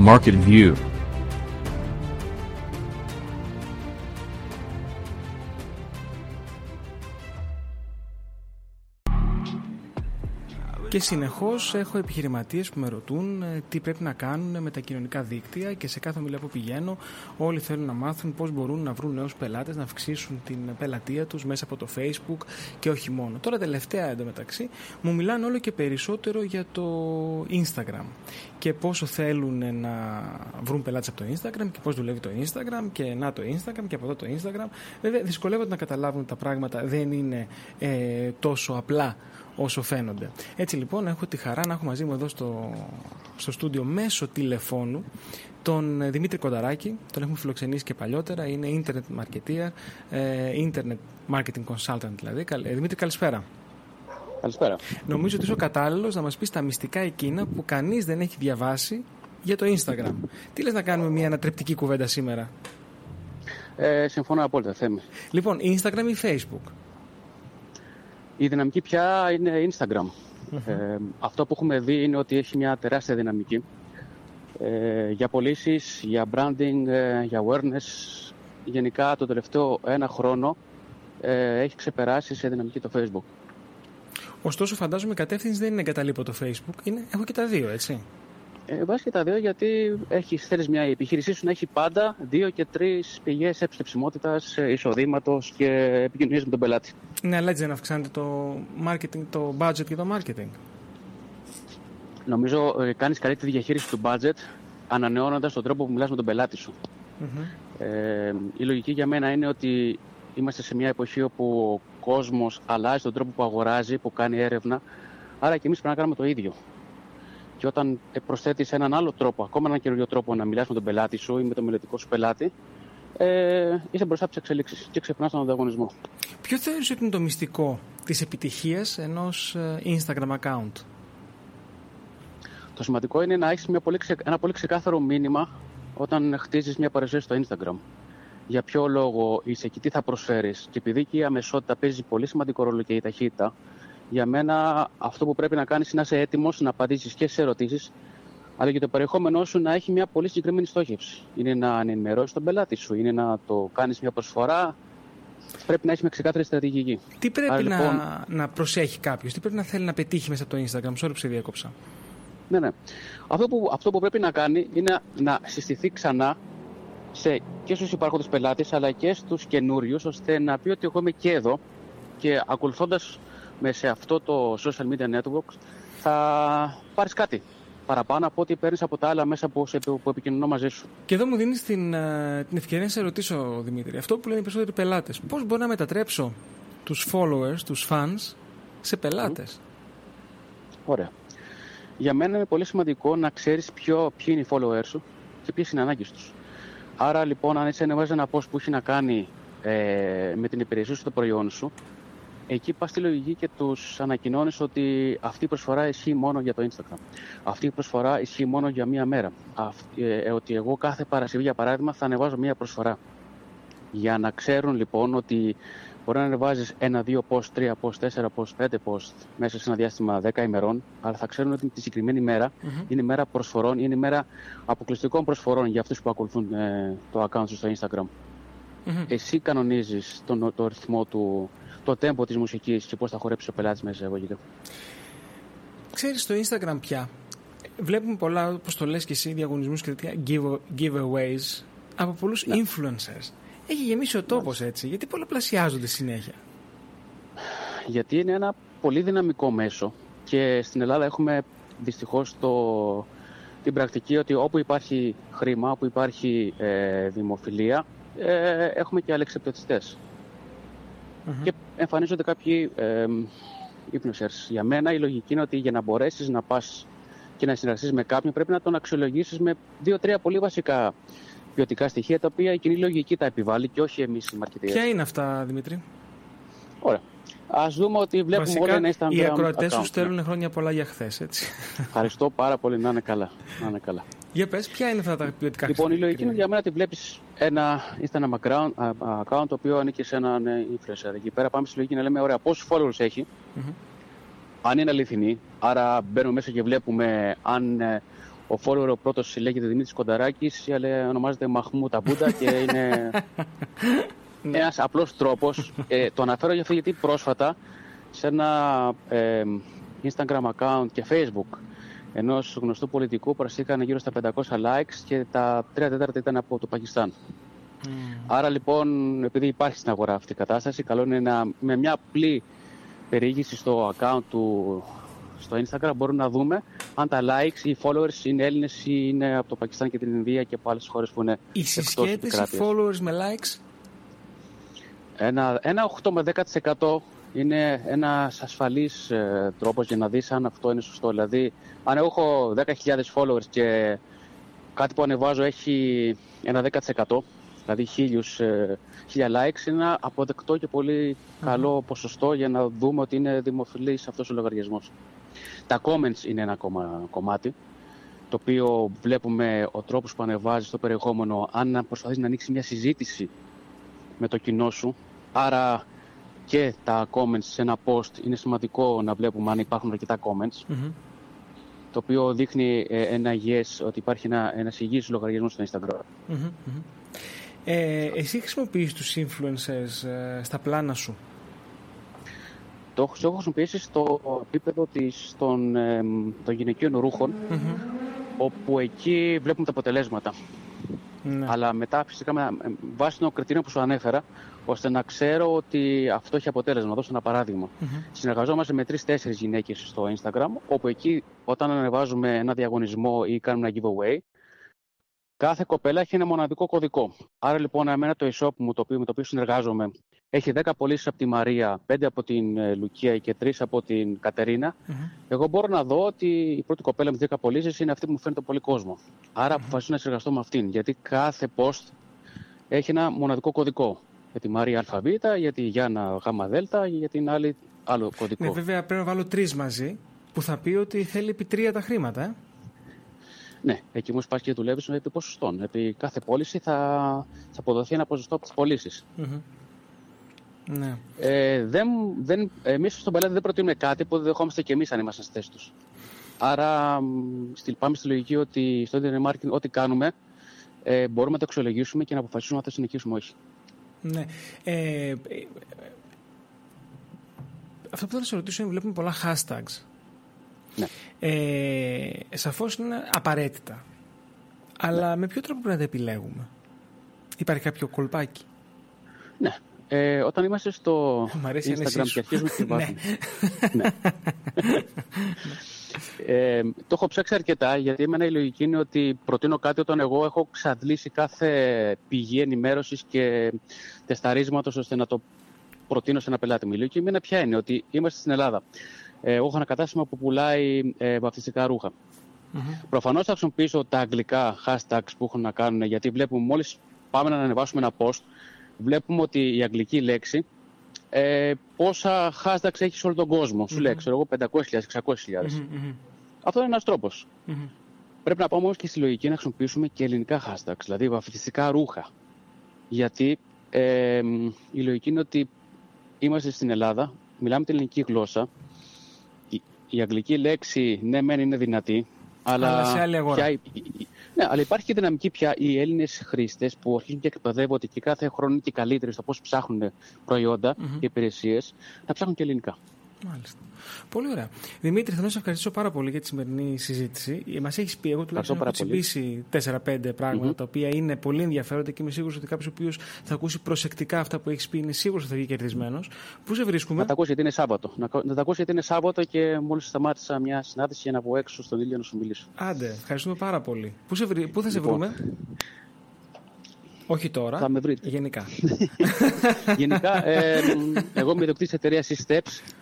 Market View Και συνεχώς έχω επιχειρηματίες που με ρωτούν ε, τι πρέπει να κάνουν με τα κοινωνικά δίκτυα και σε κάθε ομιλία που πηγαίνω, όλοι θέλουν να μάθουν πώς μπορούν να βρουν νέους πελάτες, να αυξήσουν την πελατεία τους μέσα από το Facebook και όχι μόνο. Τώρα, τελευταία εντωμεταξύ, μου μιλάνε όλο και περισσότερο για το Instagram και πόσο θέλουν να βρουν πελάτες από το Instagram και πώς δουλεύει το Instagram και να το Instagram και από εδώ το Instagram. Βέβαια, δυσκολεύονται να καταλάβουν τα πράγματα, δεν είναι ε, τόσο απλά όσο φαίνονται. Έτσι λοιπόν έχω τη χαρά να έχω μαζί μου εδώ στο, στο στούντιο μέσω τηλεφώνου τον Δημήτρη Κονταράκη, τον έχουμε φιλοξενήσει και παλιότερα, είναι internet marketer, ε, internet marketing consultant δηλαδή. Ε, Δημήτρη καλησπέρα. Καλησπέρα. Νομίζω ότι είσαι ο κατάλληλος να μας πεις τα μυστικά εκείνα που κανείς δεν έχει διαβάσει για το Instagram. Τι λες να κάνουμε μια ανατρεπτική κουβέντα σήμερα; Ε, συμφωνώ απόλυτα, Θέμη. Λοιπόν, Instagram ή Facebook; Η δυναμική πια είναι Instagram. Ε, αυτό που έχουμε δει είναι ότι έχει μια τεράστια δυναμική ε, για πωλήσεις, για branding, ε, για awareness. Γενικά το τελευταίο ένα χρόνο ε, έχει ξεπεράσει σε δυναμική το Facebook. Ωστόσο φαντάζομαι η κατεύθυνση δεν είναι εγκαταλείπω το Facebook, είναι, έχω και τα δύο έτσι. Ε, βάζει και τα δύο γιατί έχει, θέλεις μια η επιχείρησή σου να έχει πάντα δύο και τρεις πηγές επιστεψιμότητα, εισοδήματος και επικοινωνίας με τον πελάτη. Ναι, αλλά έτσι δεν αυξάνεται το, marketing, το budget και το marketing. Νομίζω ε, κάνεις καλύτερη διαχείριση του budget ανανεώνοντας τον τρόπο που μιλάς με τον πελάτη σου. Ε, η λογική για μένα είναι ότι είμαστε σε μια εποχή όπου ο κόσμος αλλάζει τον τρόπο που αγοράζει, που κάνει έρευνα. Άρα και εμείς πρέπει να κάνουμε το ίδιο. Και όταν προσθέτεις έναν άλλο τρόπο, ακόμα έναν καινούριο τρόπο να μιλάς με τον πελάτη σου ή με τον μελλοντικό σου πελάτη, ε, είσαι μπροστά από τις εξελίξεις και ξεπερνάς τον ανταγωνισμό. Ποιο θεωρείς ότι είναι το μυστικό της επιτυχίας ενός ε, Instagram account, Το σημαντικό είναι να έχεις ένα πολύ ξεκάθαρο μήνυμα όταν χτίζεις μια παρουσίαση στο Instagram. Για ποιο λόγο είσαι εκεί, τι θα προσφέρεις. Και επειδή και η αμεσότητα παίζει πολύ σημαντικό ρόλο και η ταχύτητα, για μένα αυτό που πρέπει να κάνεις είναι να είσαι έτοιμος να απαντήσεις και σε ερωτήσεις, αλλά και το περιεχόμενό σου να έχει μια πολύ συγκεκριμένη στόχευση. Είναι να ενημερώσεις τον πελάτη σου, είναι να το κάνεις μια προσφορά. Πρέπει να έχεις μια ξεκάθαρη στρατηγική. Τι πρέπει Άρα, να, λοιπόν... να προσέχει κάποιος, τι πρέπει να θέλει να πετύχει μέσα από το Instagram, sorry που σε διέκοψα. Ναι, ναι. Αυτό που, αυτό που πρέπει να κάνει είναι να συστηθεί ξανά σε, και στους υπάρχοντες πελάτες αλλά και στους καινούριους, ώστε να πει ότι εγώ είμαι και εδώ και ακολουθώντας με σε αυτό το social media network θα πάρεις κάτι παραπάνω από ό,τι παίρνεις από τα άλλα μέσα που, που επικοινωνώ μαζί σου. Και εδώ μου δίνεις την, ε, την ευκαιρία να σε ρωτήσω, Δημήτρη, αυτό που λένε οι περισσότεροι πελάτες. Πώς μπορώ να μετατρέψω τους followers, τους fans, σε πελάτες; Ωραία. Για μένα είναι πολύ σημαντικό να ξέρεις ποιοι είναι οι followers σου και ποιες είναι οι ανάγκες τους. Άρα λοιπόν, αν είσαι ένα post που έχει να κάνει ε, με την υπηρεσία σου, το προϊόν σου, εκεί πας στη λογική και τους ανακοινώνεις ότι αυτή η προσφορά ισχύει μόνο για το Instagram. Αυτή η προσφορά ισχύει μόνο για μία μέρα. Αυτή, ε, ε, ότι εγώ κάθε Παρασκευή, για παράδειγμα, θα ανεβάζω μία προσφορά. Για να ξέρουν λοιπόν ότι μπορεί να ανεβάζεις ένα, δύο post, τρία post, τέσσερα post, πέντε post μέσα σε ένα διάστημα δέκα ημερών, αλλά θα ξέρουν ότι τη συγκεκριμένη μέρα mm-hmm. είναι μέρα προσφορών, είναι μέρα αποκλειστικών προσφορών για αυτούς που ακολουθούν ε, το account σου στο Instagram. Mm-hmm. Εσύ κανονίζεις τον, το ρυθμό του, το τέμπο της μουσικής και πώς θα χορέψει ο πελάτης μέσα εισαγωγικά. Ξέρεις στο Instagram πια βλέπουμε πολλά, όπως το λες και εσύ, διαγωνισμούς και τέτοια give, giveaways από πολλούς ναι. influencers. Έχει γεμίσει ο τόπος έτσι, γιατί πολλαπλασιάζονται συνέχεια. Γιατί είναι ένα πολύ δυναμικό μέσο και στην Ελλάδα έχουμε δυστυχώς το, την πρακτική ότι όπου υπάρχει χρήμα, όπου υπάρχει ε, δημοφιλία, ε, έχουμε και αλεξιπτωτιστές mm-hmm. και εμφανίζονται κάποιοι ε, Για μένα η λογική είναι ότι για να μπορέσεις να πας και να συνεργαστείς με κάποιον πρέπει να τον αξιολογήσεις με δύο-τρία πολύ βασικά ποιοτικά στοιχεία τα οποία η κοινή λογική τα επιβάλλει και όχι εμείς οι μαρκετήρε. Ποια είναι αυτά, Δημήτρη; Ωραία. Α δούμε ότι βλέπουμε Βασικά, όλοι να Instagram. Οι ακροατές σου στέλνουν χρόνια πολλά για χθες, έτσι. Ευχαριστώ πάρα πολύ. Να είναι καλά. Να είναι καλά. Για πες, ποια είναι αυτά τα ποιοτικά Λοιπόν, η λογική είναι για μένα ότι βλέπεις ένα Instagram account, account το οποίο ανήκει σε έναν ε, influencer. Εκεί πέρα πάμε στη λογική να λέμε: Ωραία, πόσους followers έχει, mm-hmm. αν είναι αληθινή. Άρα μπαίνουμε μέσα και βλέπουμε αν ε, ο follower ο πρώτος λέγεται Δημήτρης Κονταράκης, αλλά ονομάζεται Μαχμού Ταμπούντα και είναι ναι. ένας απλός τρόπος. Ε, το αναφέρω για αυτό γιατί πρόσφατα σε ένα ε, Instagram account και Facebook ενός γνωστού πολιτικού προσθήκαν γύρω στα 500 likes και τα 3 τέταρτα ήταν από το Πακιστάν. Mm. Άρα λοιπόν, επειδή υπάρχει στην αγορά αυτή η κατάσταση, καλό είναι να, με μια απλή περιήγηση στο account του στο Instagram μπορούμε να δούμε αν τα likes ή followers είναι Έλληνες ή είναι από το Πακιστάν και την Ινδία και από άλλες χώρες που είναι Η συσχέτιση followers με likes? Ένα, ένα 8 με 10% είναι ένας ασφαλής ε, τρόπος για να δεις αν αυτό είναι σωστό. Δηλαδή, αν έχω 10.000 followers και κάτι που ανεβάζω έχει ένα 10%, δηλαδή χίλιους, ε, χίλια likes, είναι ένα αποδεκτό και πολύ καλό ποσοστό για να δούμε ότι είναι δημοφιλής αυτός ο λογαριασμός. Τα comments είναι ένα ακόμα κομμάτι, το οποίο βλέπουμε ο τρόπος που ανεβάζει το περιεχόμενο, αν προσπαθείς να ανοίξεις μια συζήτηση με το κοινό σου, άρα και τα comments σε ένα post είναι σημαντικό να βλέπουμε αν υπάρχουν αρκετά comments, το οποίο δείχνει ε, ένα yes, ότι υπάρχει ένα, ένας υγιής λογαριασμός στο Instagram. Ε, εσύ χρησιμοποιείς τους influencers ε, στα πλάνα σου; Το έχω χρησιμοποιήσει στο επίπεδο της, των, ε, των γυναικείων όπου εκεί βλέπουμε τα αποτελέσματα. Ναι. Αλλά μετά φυσικά με βάση των κριτήριων που σου ανέφερα, ώστε να ξέρω ότι αυτό έχει αποτέλεσμα. Να δώσω ένα παράδειγμα. Mm-hmm. Συνεργαζόμαστε με τρει-τέσσερι γυναίκες στο Instagram, όπου εκεί όταν ανεβάζουμε ένα διαγωνισμό ή κάνουμε ένα giveaway, κάθε κοπέλα έχει ένα μοναδικό κωδικό. Άρα λοιπόν, εμένα το e-shop μου, το οποίο, με το οποίο συνεργάζομαι, έχει 10 πωλήσεις από τη Μαρία, 5 από την ε, Λουκία και 3 από την Κατερίνα. Mm-hmm. Εγώ μπορώ να δω ότι η πρώτη κοπέλα με 10 πωλήσεις είναι αυτή που μου φαίνεται πολύ κόσμο. Άρα mm-hmm. αποφασίζω να συνεργαστώ με αυτήν. Γιατί κάθε post έχει ένα μοναδικό κωδικό. Για τη Μαρία ΑΒ, για τη Γιάννα ΓΔ, για την άλλη άλλο κωδικό. Ναι, βέβαια πρέπει να βάλω τρεις μαζί που θα πει ότι θέλει επί τρία τα χρήματα. Ε; Ναι, εκεί όμως πας και δουλεύεις επί ποσοστών. Επί κάθε πώληση θα, θα αποδοθεί ένα ποσοστό από τις πωλήσεις. Mm-hmm. Ναι. Ε, δεν, δεν, εμείς στον πελάτη δεν προτείνουμε κάτι που δεν δεχόμαστε και εμείς αν είμαστε στη θέση τους. Άρα πάμε στη λογική ότι στο internet marketing ό,τι κάνουμε ε, μπορούμε να το αξιολογήσουμε και να αποφασίσουμε αν θα συνεχίσουμε όχι. Ναι. Ε, ε, αυτό που θα σα ρωτήσω είναι βλέπουμε πολλά hashtags. Ναι. Ε, σαφώς είναι απαραίτητα. Αλλά ναι. με ποιο τρόπο πρέπει να τα επιλέγουμε; Υπάρχει κάποιο κολπάκι; Ναι. Ε, όταν είμαστε στο Instagram και αρχίζουμε και βάζουμε. ναι. ε, το έχω ψάξει αρκετά γιατί εμένα η λογική είναι ότι προτείνω κάτι όταν εγώ έχω ξαντλήσει κάθε πηγή ενημέρωσης και τεσταρίσματος ώστε να το προτείνω σε ένα πελάτη μου. Η λογική εμένα ποια είναι, ότι είμαστε στην Ελλάδα. Ε, εγώ έχω ένα κατάστημα που πουλάει ε, βαφτιστικά ρούχα. Mm-hmm. Προφανώς θα χρησιμοποιήσω τα αγγλικά hashtags που έχουν να κάνουν γιατί βλέπουμε μόλις πάμε να ανεβάσουμε ένα post βλέπουμε ότι η αγγλική λέξη ε, πόσα hashtags έχεις σε όλο τον κόσμο. Mm-hmm. Σου λέει, ξέρω εγώ, 500.000, 600.000. Mm-hmm. Αυτό είναι ένας τρόπος. Mm-hmm. Πρέπει να πάμε όμως και στη λογική να χρησιμοποιήσουμε και ελληνικά hashtags, δηλαδή βαφτιστικά ρούχα. Γιατί ε, η λογική είναι ότι είμαστε στην Ελλάδα, μιλάμε την ελληνική γλώσσα. Η, η αγγλική λέξη, ναι, μεν είναι δυνατή, αλλά, αλλά σε άλλη αγορά. Πια, ναι, αλλά υπάρχει και δυναμική πια οι Έλληνες χρήστες που αρχίζουν και εκπαιδεύονται και κάθε χρόνο είναι και καλύτεροι στο πώς ψάχνουν προϊόντα mm-hmm. και υπηρεσίες να ψάχνουν και ελληνικά. Μάλιστα. Πολύ ωραία. Δημήτρη, θα σε ευχαριστήσω πάρα πολύ για τη σημερινή συζήτηση. Μας έχεις πει, εγώ τουλάχιστον έχω τσιμπήσει 4-5 πραγματα τα οποία είναι πολύ ενδιαφέροντα και είμαι σίγουρος ότι κάποιος ο οποίος θα ακούσει προσεκτικά αυτά που έχεις πει είναι σίγουρος ότι θα βγει κερδισμένος. Πού σε βρίσκουμε, Να τα ακούσει γιατί είναι Σάββατο. Να, να τα ακούσει γιατί είναι Σάββατο και μόλις σταμάτησα μια συνάντηση για να βγω έξω στον ήλιο να σου μιλήσω. Άντε, ευχαριστούμε πάρα πολύ. Πού, σε Πού θα σε λοιπόν, βρούμε, όχι τώρα. Θα με βρείτε. Γενικά. Γενικά, ε, εγώ είμαι ιδιοκτήτης εταιρείας e-Steps,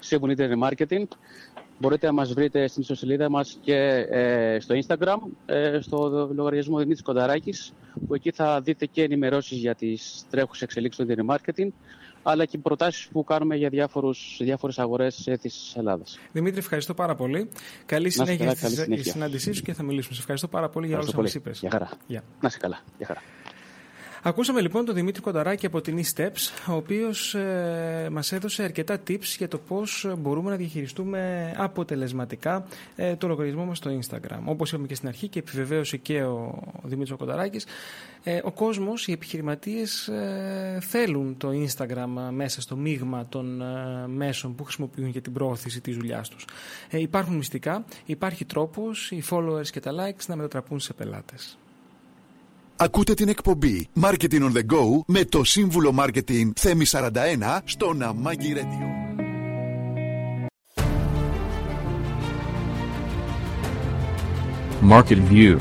Seven Internet Marketing. Μπορείτε να μας βρείτε στην ιστοσελίδα μας και ε, στο Instagram, ε, στο λογαριασμό Δημήτρης Κονταράκης, που εκεί θα δείτε και ενημερώσεις για τις τρέχουσες εξελίξεις του Internet Marketing, αλλά και προτάσεις που κάνουμε για διάφορους, διάφορες αγορές της Ελλάδας. Δημήτρη, ευχαριστώ πάρα πολύ. Καλή συνέχεια στη συνάντησή σου και θα μιλήσουμε. Σε ευχαριστώ πάρα πολύ για όλα όσα μας είπες. Γεια χαρά. Να είσαι καλά. Γεια χαρά. Ακούσαμε λοιπόν τον Δημήτρη Κονταράκη από την e-Steps, ο οποίος ε, μας έδωσε αρκετά tips για το πώς μπορούμε να διαχειριστούμε αποτελεσματικά ε, το λογαριασμό μας στο Instagram. Όπως είπαμε και στην αρχή και επιβεβαίωσε και ο Δημήτρης Κονταράκης, ε, ο κόσμος, οι επιχειρηματίες ε, θέλουν το Instagram μέσα στο μείγμα των ε, μέσων που χρησιμοποιούν για την πρόωθηση της δουλειάς τους. υπάρχουν μυστικά, υπάρχει τρόπος οι followers και τα likes να μετατραπούν σε πελάτες. Ακούτε την εκπομπή Marketing on the Go με το σύμβουλο Marketing Θέμη 41 στο Ναμάγκη Radio. Market View